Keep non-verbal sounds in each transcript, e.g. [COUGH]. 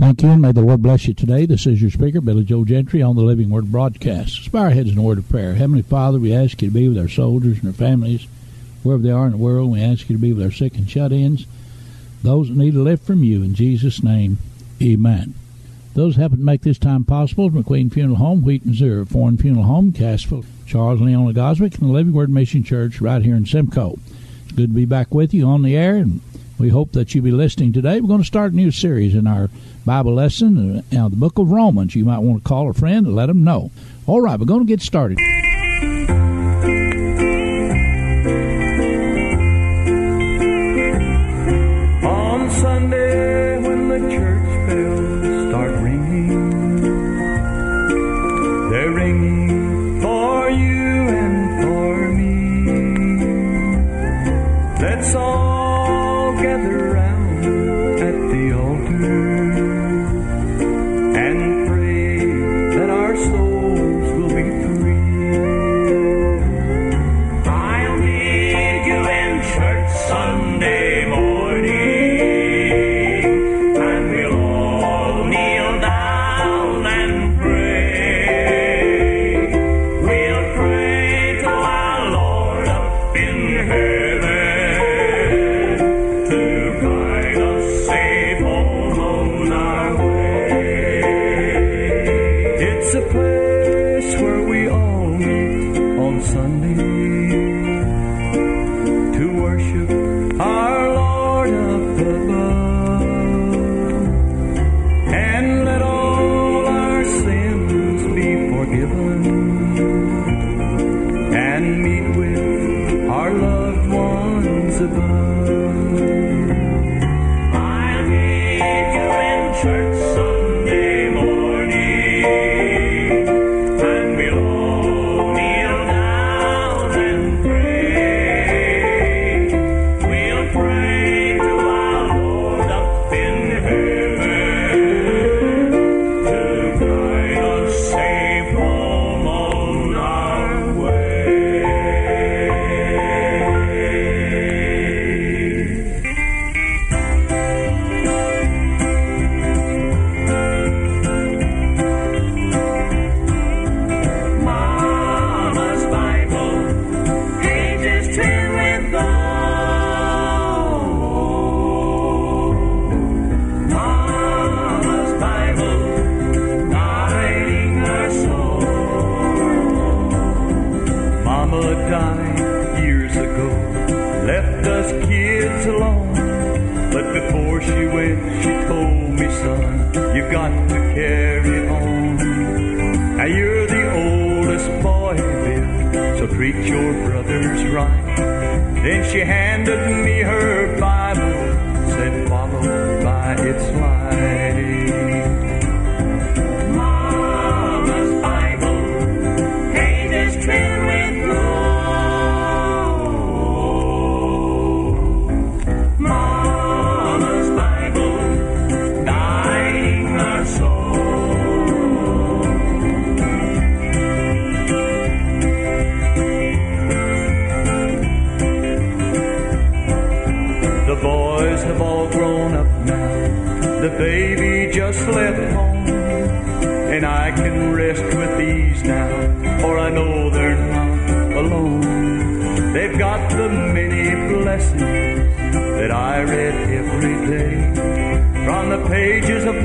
Thank you, and may the Lord bless you today. This is your speaker, Billy Joe Gentry, on the Living Word broadcast. Let's bow our heads in a word of prayer. Heavenly Father, we ask you to be with our soldiers and their families, wherever they are in the world. We ask you to be with our sick and shut-ins, those that need a lift from you. In Jesus' name, amen. Those happen to make this time possible, McQueen Funeral Home, Wheat, Missouri, Fohn Funeral Home, Cassville, Charles Leona Goswick, and the Living Word Mission Church right here in Simcoe. It's good to be back with you on the air, and we hope that you'll be listening today. We're going to start a new series in our Bible lesson, uh, the book of Romans. You might want to call a friend and let them know. All right, we're going to get started. Gather round at the altar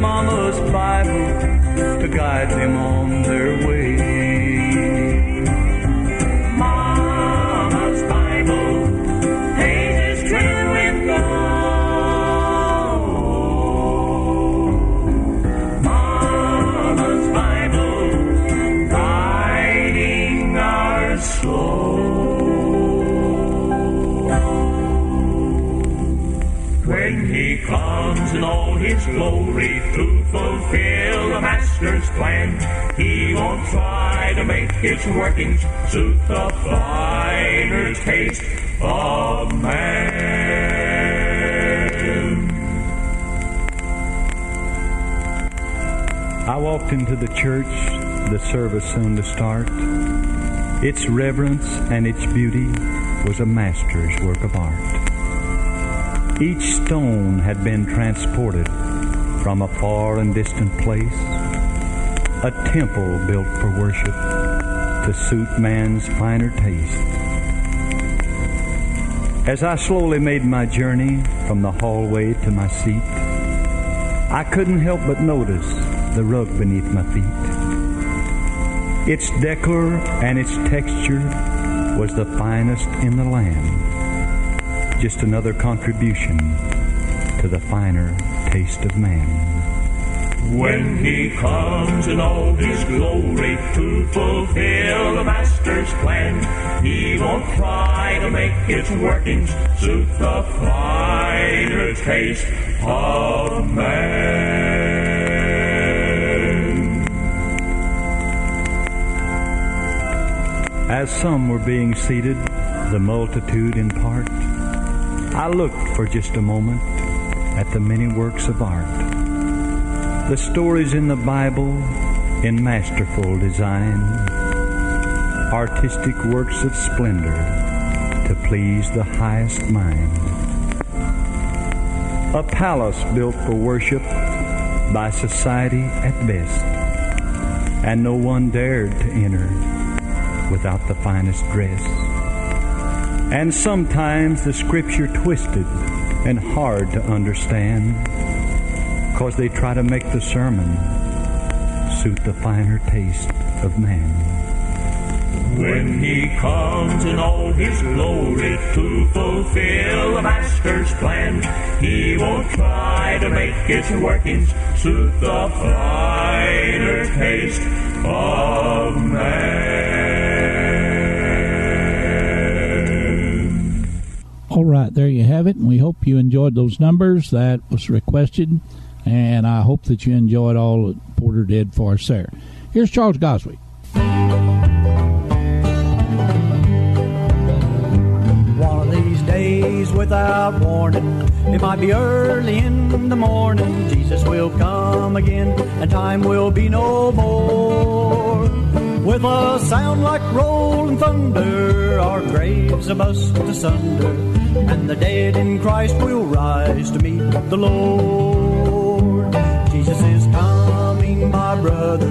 Mama's Bible to guide them on their all his glory to fulfill the master's plan, he won't try to make his workings suit the finer taste of man. I walked into the church, the service soon to start. Its reverence and its beauty was a master's work of art. Each stone had been transported from a far and distant place, a temple built for worship to suit man's finer taste. As I slowly made my journey from the hallway to my seat, I couldn't help but notice the rug beneath my feet. Its decor and its texture was the finest in the land. Just another contribution to the finer taste of man. When he comes in all his glory to fulfill the master's plan, he won't try to make its workings suit the finer taste of man. As some were being seated, the multitude in part, I looked for just a moment at the many works of art the stories in the Bible in masterful design, artistic works of splendor to please the highest mind. A palace built for worship by society at best, and no one dared to enter without the finest dress. And sometimes the scripture twisted and hard to understand because they try to make the sermon suit the finer taste of man. When he comes in all his glory to fulfill the master's plan, he won't try to make its workings suit the finer taste of man. All right, there you have it. And we hope you enjoyed those numbers that was requested and I hope that you enjoyed all that Porter did for us there. Here's Charles Goswick. One of these days without warning, it might be early in the morning, Jesus will come again, and time will be no more. With a sound like rolling thunder, our graves are bust asunder, and the dead in Christ will rise to meet the Lord. Jesus is coming, my brother.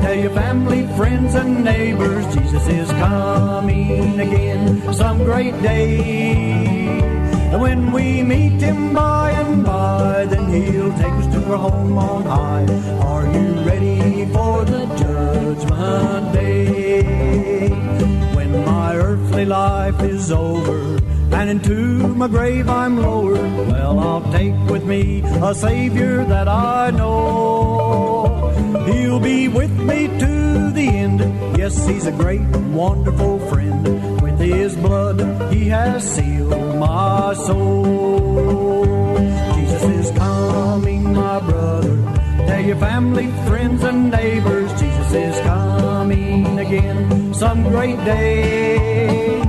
Tell your family, friends, and neighbors, Jesus is coming again some great day. And when we meet him by and by, then he'll take us to our home on high. Are you ready for the judgment day? When my earthly life is over, and into my grave I'm lowered. Well, I'll take with me a Savior that I know. He'll be with me to the end. Yes, He's a great and wonderful friend. His blood, He has sealed my soul. Jesus is coming, my brother. Tell your family, friends, and neighbors, Jesus is coming again some great day.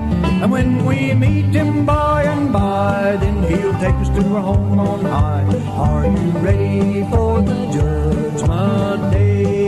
And when we meet him by and by, then he'll take us to our home on high. Are you ready for the judgment day?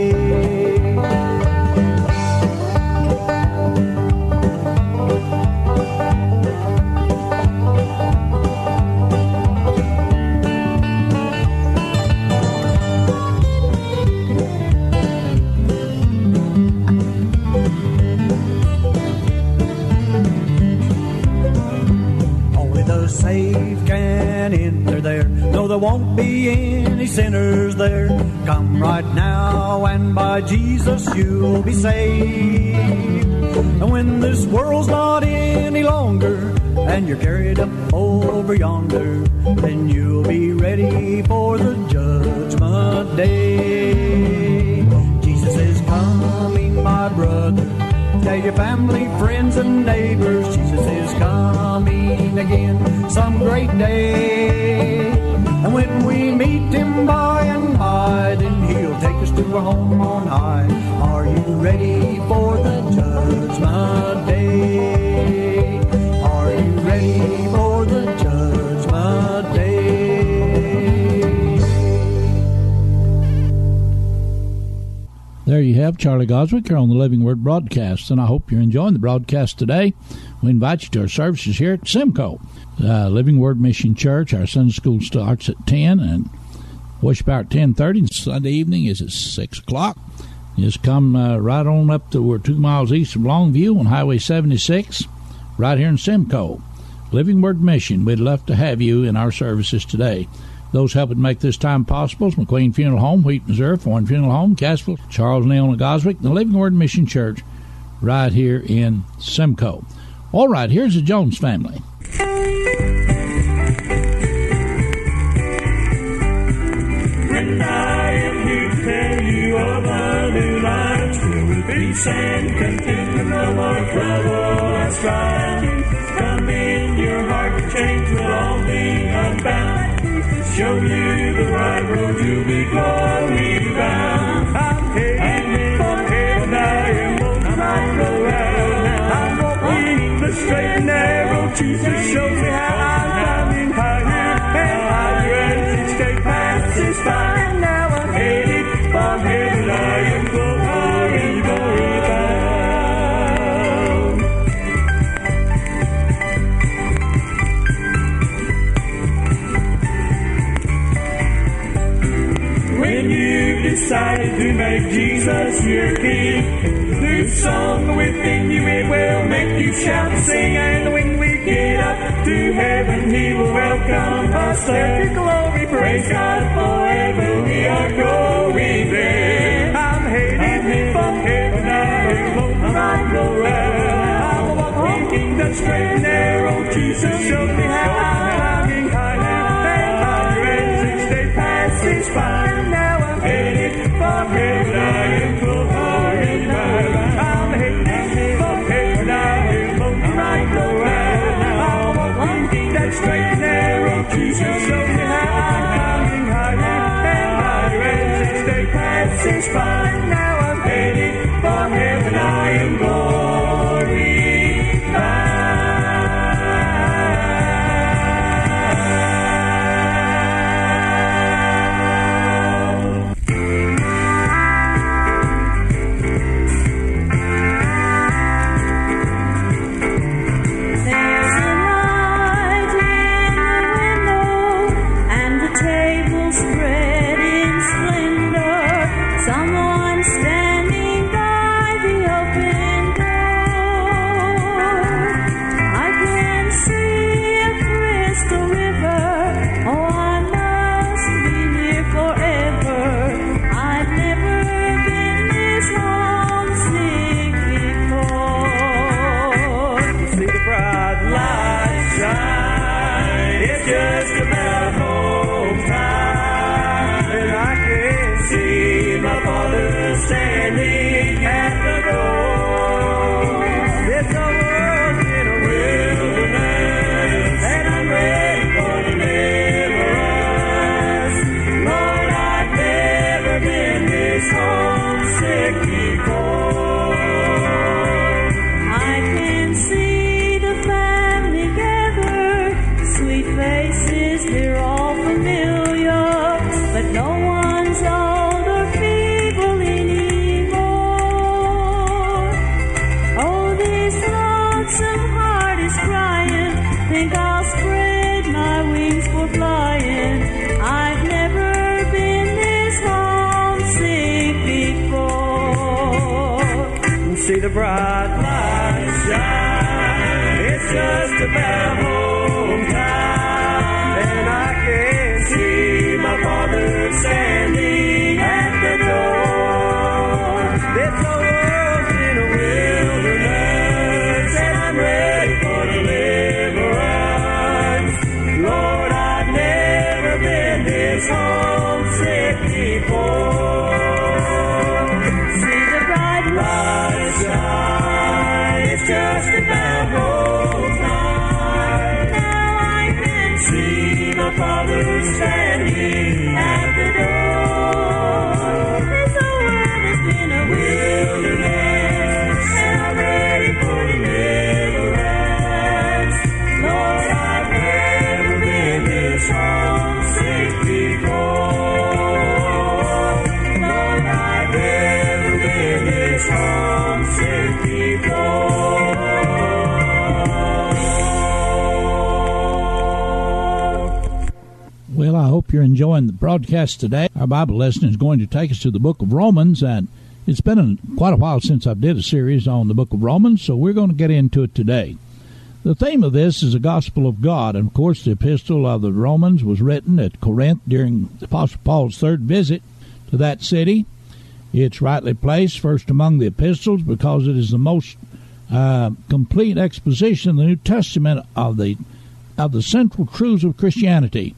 There won't be any sinners there. Come right now, and by Jesus you'll be saved. And when this world's not any longer, and you're carried up over yonder, then you'll be ready for the judgment day. Jesus is coming, my brother. Tell your family, friends, and neighbors, Jesus is coming again some great day. And when we meet him by and by, then he'll take us to a home on high. Are you ready for the judgment day? Are you ready There you have Charlie Goswick here on the Living Word broadcast, and I hope you're enjoying the broadcast today. We invite you to our services here at Simcoe uh, Living Word Mission Church. Our Sunday school starts at 10, and Worship hour at 10.30. Sunday evening is at 6 o'clock. Just come uh, right on up to we're two miles east of Longview on Highway 76, right here in Simcoe. Living Word Mission, we'd love to have you in our services today. Those helping make this time possible is McQueen Funeral Home, Wheat, Missouri, Fohn Funeral Home, Cassville, Charles Neal and Goswick, the Living Word Mission Church right here in Simcoe. All right, here's the Jones family. When I am here to tell you of new life and no more trouble strife. Come in your heart, change will all be unbound. Show you the right road to be glory bound. Jesus your king, this song within you it will make you shout and sing. And when we get up to heaven, He will welcome us there to glory. Praise God forever. We are going there. I'm headed from heaven. Will I'm around. I'm walking the straight and narrow. Jesus the bright light shine. It's just about it's just enjoying the broadcast today. Our Bible lesson is going to take us to the book of Romans, and it's been quite a while since I did a series on the book of Romans, so we're going to get into it today. The theme of this is the gospel of God, and of course, the epistle of the Romans was written at Corinth during the Apostle Paul's third visit to that city. It's rightly placed first among the epistles because it is the most uh, complete exposition in the New Testament of the of the central truths of Christianity.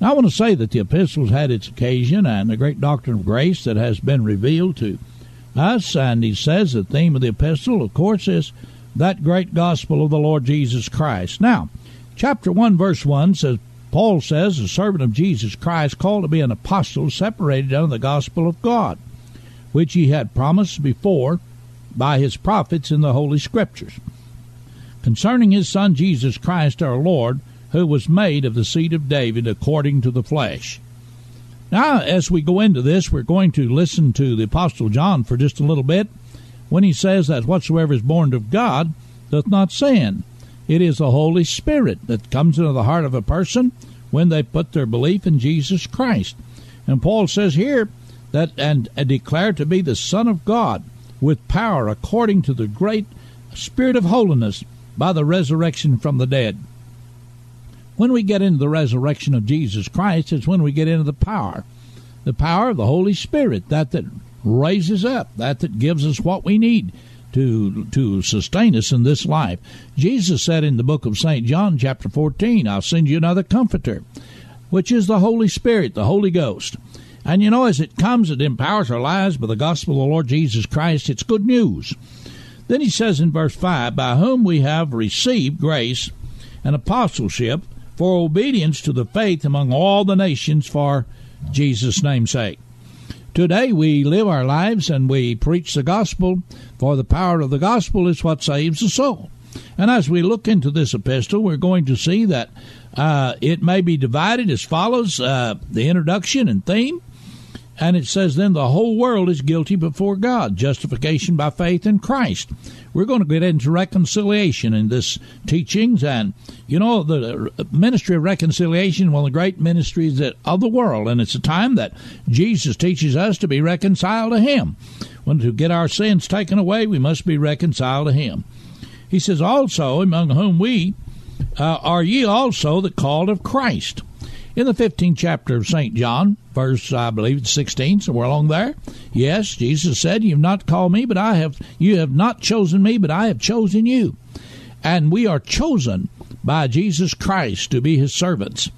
Now, I want to say that the epistles had its occasion and the great doctrine of grace that has been revealed to us. And he says the theme of the epistle, of course, is that great gospel of the Lord Jesus Christ. Now, chapter 1, verse 1 says, Paul says, a servant of Jesus Christ, called to be an apostle, separated under the gospel of God, which he had promised before by his prophets in the Holy Scriptures, concerning his Son Jesus Christ our Lord who was made of the seed of David according to the flesh. Now, as we go into this, we're going to listen to the Apostle John for just a little bit when he says that whatsoever is born of God doth not sin. It is the Holy Spirit that comes into the heart of a person when they put their belief in Jesus Christ. And Paul says here that and, and declare to be the Son of God with power according to the great Spirit of holiness by the resurrection from the dead. When we get into the resurrection of Jesus Christ, it's when we get into the power, the power of the Holy Spirit, that that raises up, that that gives us what we need to to sustain us in this life. Jesus said in the book of St. John chapter 14, I'll send you another comforter, which is the Holy Spirit, the Holy Ghost. And you know as it comes it empowers our lives by the gospel of the Lord Jesus Christ, it's good news. Then he says in verse 5, by whom we have received grace and apostleship for obedience to the faith among all the nations for Jesus' name's sake. Today we live our lives and we preach the gospel, for the power of the gospel is what saves the soul. And as we look into this epistle, we're going to see that uh, it may be divided as follows uh, the introduction and theme. And it says, then the whole world is guilty before God, justification by faith in Christ. We're going to get into reconciliation in this teachings, and you know the ministry of reconciliation, one of the great ministries of the world, and it's a time that Jesus teaches us to be reconciled to Him. When to get our sins taken away, we must be reconciled to Him. He says, also among whom we uh, are ye also the called of Christ in the 15th chapter of St. John, verse, I believe it's 16, somewhere along there. Yes, Jesus said, You've not called me, but I have, you have not chosen me, but I have chosen you. And we are chosen by Jesus Christ to be his servants.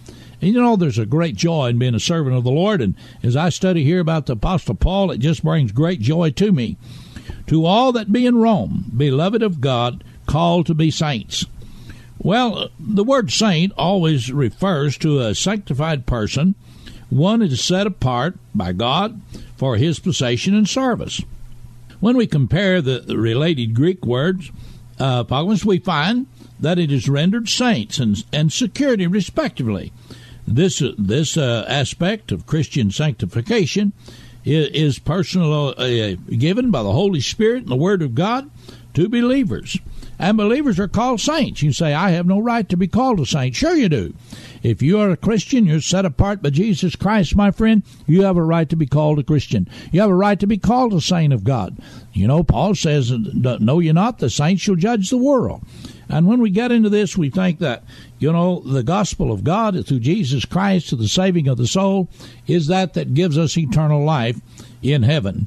And you know, there's a great joy in being a servant of the Lord. And as I study here about the Apostle Paul, it just brings great joy to me. To all that be in Rome, beloved of God, called to be saints well, the word saint always refers to a sanctified person, one is set apart by God for his possession and service. When we compare the related Greek words, uh, we find that it is rendered saints and, and security, respectively. This this uh, aspect of Christian sanctification is, is personal, uh, given by the Holy Spirit and the Word of God to believers. And believers are called saints. You say, I have no right to be called a saint. Sure, you do. If you are a Christian, you're set apart by Jesus Christ, my friend, you have a right to be called a Christian. You have a right to be called a saint of God. You know, Paul says, Know you not, the saints shall judge the world. And when we get into this, we think that, you know, the gospel of God through Jesus Christ to the saving of the soul is that that gives us eternal life in heaven.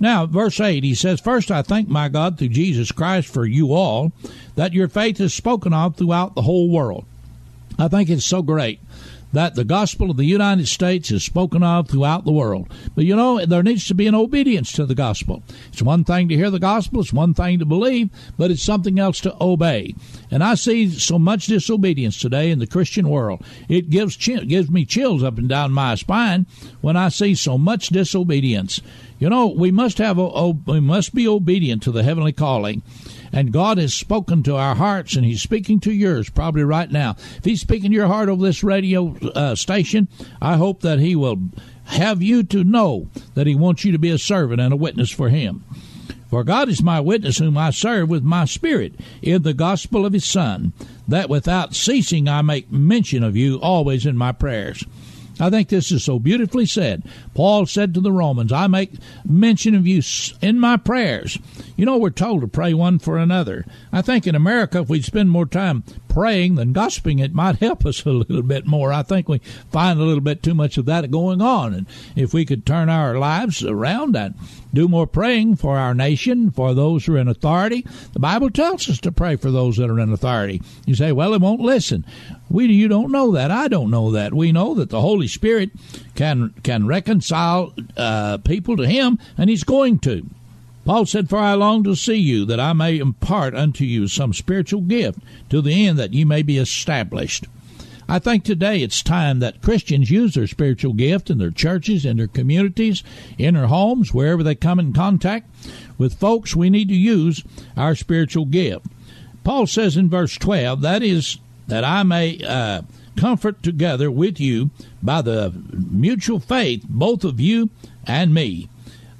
Now, verse 8, he says, First I thank my God through Jesus Christ for you all, that your faith is spoken of throughout the whole world. I think it's so great that the gospel of the United States is spoken of throughout the world. But you know, there needs to be an obedience to the gospel. It's one thing to hear the gospel, it's one thing to believe, but it's something else to obey. And I see so much disobedience today in the Christian world. It gives gives me chills up and down my spine when I see so much disobedience. You know, we must have a, we must be obedient to the heavenly calling. And God has spoken to our hearts, and He's speaking to yours probably right now. If He's speaking to your heart over this radio uh, station, I hope that He will have you to know that He wants you to be a servant and a witness for Him. For God is my witness, whom I serve with my spirit in the gospel of His Son, that without ceasing I make mention of you always in my prayers. I think this is so beautifully said. Paul said to the Romans, I make mention of you in my prayers. You know, we're told to pray one for another. I think in America, if we'd spend more time praying than gossiping, it might [LAUGHS] help us a little bit more. I think we find a little bit too much of that going on. And if we could turn our lives around and do more praying for our nation, for those who are in authority, the Bible tells us to pray for those that are in authority. You say, well, they won't listen. We, you don't know that. I don't know that. We know that the Holy Spirit can can reconcile uh, people to Him, and He's going to. Paul said, For I long to see you, that I may impart unto you some spiritual gift, to the end that ye may be established. I think today it's time that Christians use their spiritual gift in their churches, in their communities, in their homes, wherever they come in contact with folks. We need to use our spiritual gift. Paul says in verse 12, that is, that I may uh, comfort together with you by the mutual faith, both of you and me.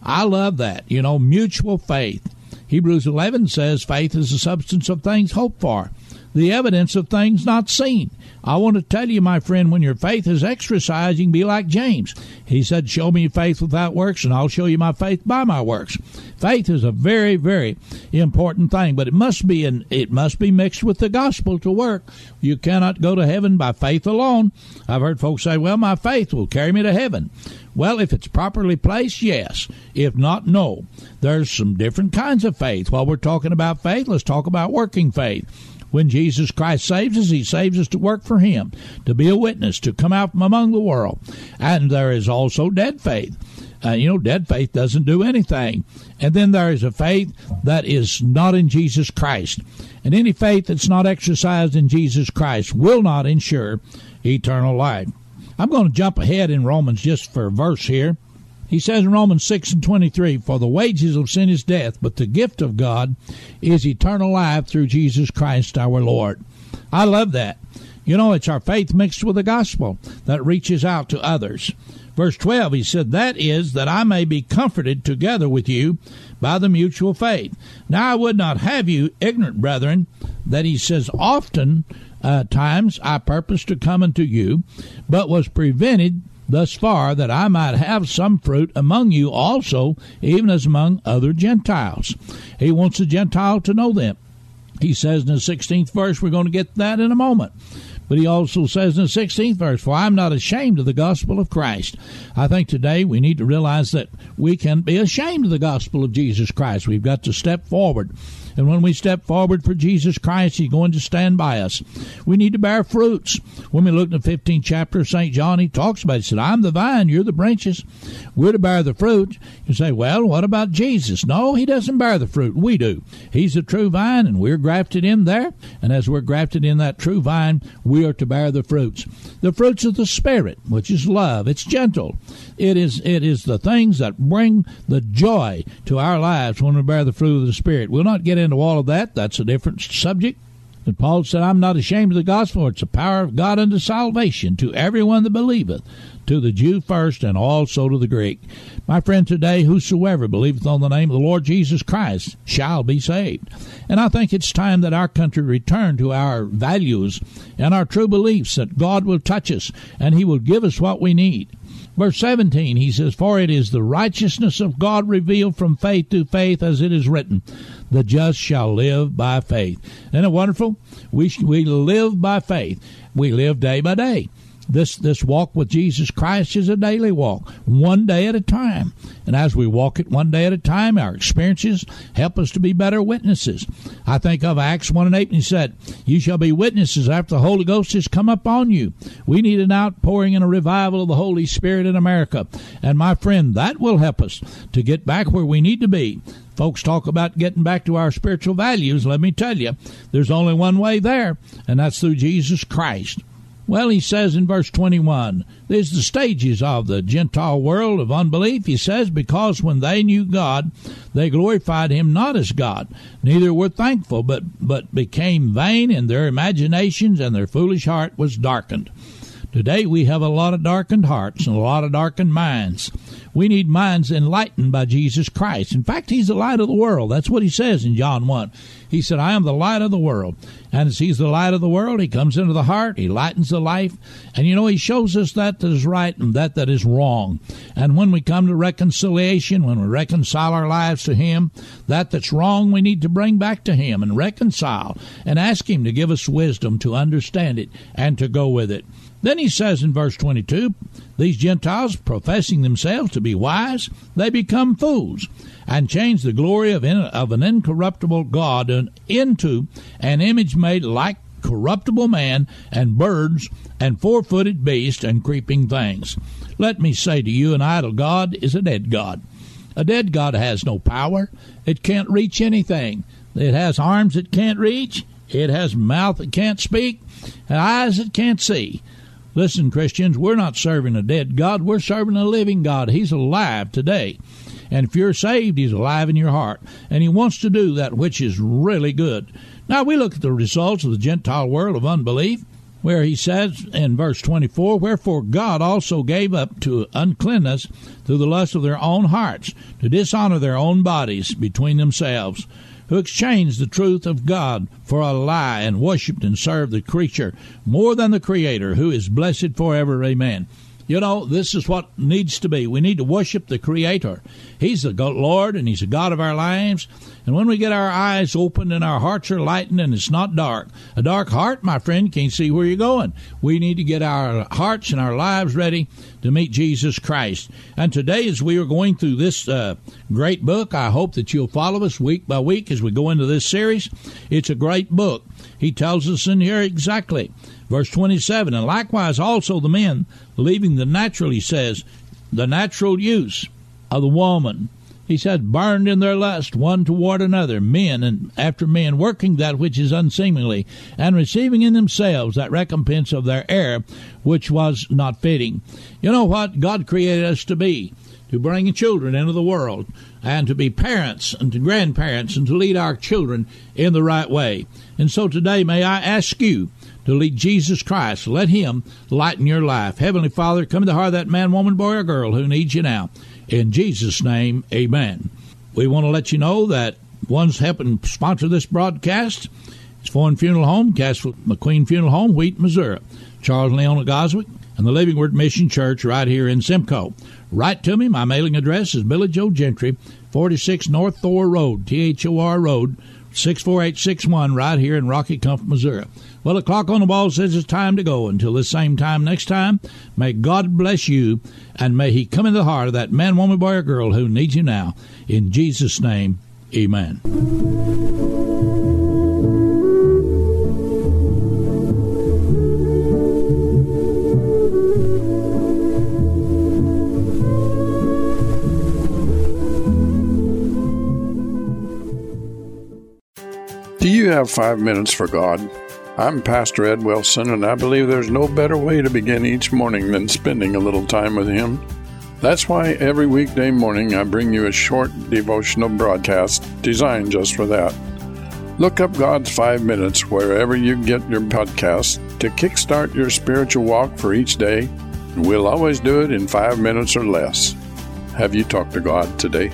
I love that. You know, mutual faith. Hebrews 11 says faith is the substance of things hoped for, the evidence of things not seen. I want to tell you, my friend, when your faith is can be like James. He said, Show me faith without works, and I'll show you my faith by my works. Faith is a very, very important thing, but it must be in, it must be mixed with the gospel to work. You cannot go to heaven by faith alone. I've heard folks say, Well, my faith will carry me to heaven. Well, if it's properly placed, yes. If not, no. There's some different kinds of faith. While we're talking about faith, let's talk about working faith. When Jesus Christ saves us, He saves us to work for Him, to be a witness, to come out from among the world. And there is also dead faith. Uh, you know, dead faith doesn't do anything. And then there is a faith that is not in Jesus Christ. And any faith that's not exercised in Jesus Christ will not ensure eternal life. I'm going to jump ahead in Romans just for a verse here. He says in Romans 6 and 23, For the wages of sin is death, but the gift of God is eternal life through Jesus Christ our Lord. I love that. You know, it's our faith mixed with the gospel that reaches out to others. Verse 12, he said, That is, that I may be comforted together with you by the mutual faith. Now I would not have you ignorant, brethren, that he says, Often uh, times I purposed to come unto you, but was prevented thus far that I might have some fruit among you also, even as among other Gentiles. He wants the Gentile to know them. He says in the 16th verse, we're going to get that in a moment. But he also says in the 16th verse, For I am not ashamed of the gospel of Christ. I think today we need to realize that we can be ashamed of the gospel of Jesus Christ. We've got to step forward and when we step forward for Jesus Christ, He's going to stand by us. We need to bear fruits. When we look in the 15th chapter of St. John, he talks about it. He said, I'm the vine, you're the branches. We're to bear the fruit. You say, well, what about Jesus? No, he doesn't bear the fruit. We do. He's the true vine, and we're grafted in there. And as we're grafted in that true vine, we are to bear the fruits. The fruits of the Spirit, which is love. It's gentle. It is it is the things that bring the joy to our lives when we bear the fruit of the Spirit. We'll not get into all of that. That's a different subject. And Paul said, I'm not ashamed of the gospel. It's the power of God unto salvation to everyone that believeth, to the Jew first, and also to the Greek. My friend, today, whosoever believeth on the name of the Lord Jesus Christ shall be saved. And I think it's time that our country return to our values and our true beliefs that God will touch us and He will give us what we need. Verse 17, he says, For it is the righteousness of God revealed from faith to faith, as it is written, the just shall live by faith. Isn't it wonderful? We, we live by faith. We live day by day. This this walk with Jesus Christ is a daily walk, one day at a time. And as we walk it one day at a time, our experiences help us to be better witnesses. I think of Acts 1 and 8, and he said, You shall be witnesses after the Holy Ghost has come upon you. We need an outpouring and a revival of the Holy Spirit in America. And my friend, that will help us to get back where we need to be. Folks talk about getting back to our spiritual values. Let me tell you, there's only one way there, and that's through Jesus Christ. Well, he says in verse 21, there's the stages of the Gentile world of unbelief. He says, because when they knew God, they glorified him not as God, neither were thankful, but, but became vain in their imaginations, and their foolish heart was darkened. Today we have a lot of darkened hearts and a lot of darkened minds. We need minds enlightened by Jesus Christ. In fact, He's the light of the world. That's what He says in John 1. He said, I am the light of the world. And as He's the light of the world, He comes into the heart, He lightens the life. And you know, He shows us that that is right and that that is wrong. And when we come to reconciliation, when we reconcile our lives to Him, that that's wrong we need to bring back to Him and reconcile and ask Him to give us wisdom to understand it and to go with it. Then he says in verse 22 These Gentiles, professing themselves to be wise, they become fools and change the glory of, in, of an incorruptible God into an image made like corruptible man and birds and four footed beasts and creeping things. Let me say to you, an idol God is a dead God. A dead God has no power. It can't reach anything. It has arms it can't reach. It has mouth it can't speak, and eyes it can't see. Listen, Christians, we're not serving a dead God. We're serving a living God. He's alive today. And if you're saved, He's alive in your heart. And He wants to do that which is really good. Now, we look at the results of the Gentile world of unbelief, where He says in verse 24, Wherefore God also gave up to uncleanness through the lust of their own hearts, to dishonor their own bodies between themselves who exchanged the truth of God for a lie and worshipped and served the creature more than the Creator, who is blessed forever. Amen. You know, this is what needs to be. We need to worship the Creator. He's the Lord and He's the God of our lives. And when we get our eyes opened and our hearts are lightened and it's not dark, a dark heart, my friend, can't see where you're going. We need to get our hearts and our lives ready to meet Jesus Christ. And today, as we are going through this uh, great book, I hope that you'll follow us week by week as we go into this series. It's a great book. He tells us in here exactly. Verse 27 And likewise also the men, leaving the natural, he says, the natural use of the woman. He said, burned in their lust one toward another, men and after men, working that which is unseemly, and receiving in themselves that recompense of their error, which was not fitting. You know what? God created us to be to bring children into the world and to be parents and to grandparents and to lead our children in the right way. And so today, may I ask you to lead Jesus Christ. Let Him lighten your life. Heavenly Father, come to the heart of that man, woman, boy, or girl who needs you now. In Jesus' name, amen. We want to let you know that one's helping sponsor this broadcast. It's Fohn Funeral Home, Castle McQueen Funeral Home, Wheat, Missouri. Charles Leona Goswick and the Living Word Mission Church right here in Simcoe. Write to me. My mailing address is Billy Joe Gentry, 46 North Thor Road, T H O R Road, 64861, right here in Rocky Comfort, Missouri. Well, the clock on the wall says it's time to go. Until this same time next time, may God bless you and may He come into the heart of that man, woman, boy, or girl who needs you now. In Jesus' name, amen. Do you have five minutes for God? I'm Pastor Ed Wilson, and I believe there's no better way to begin each morning than spending a little time with Him. That's why every weekday morning I bring you a short devotional broadcast designed just for that. Look up God's Five Minutes wherever you get your podcasts to kickstart your spiritual walk for each day, and we'll always do it in five minutes or less. Have you talked to God today?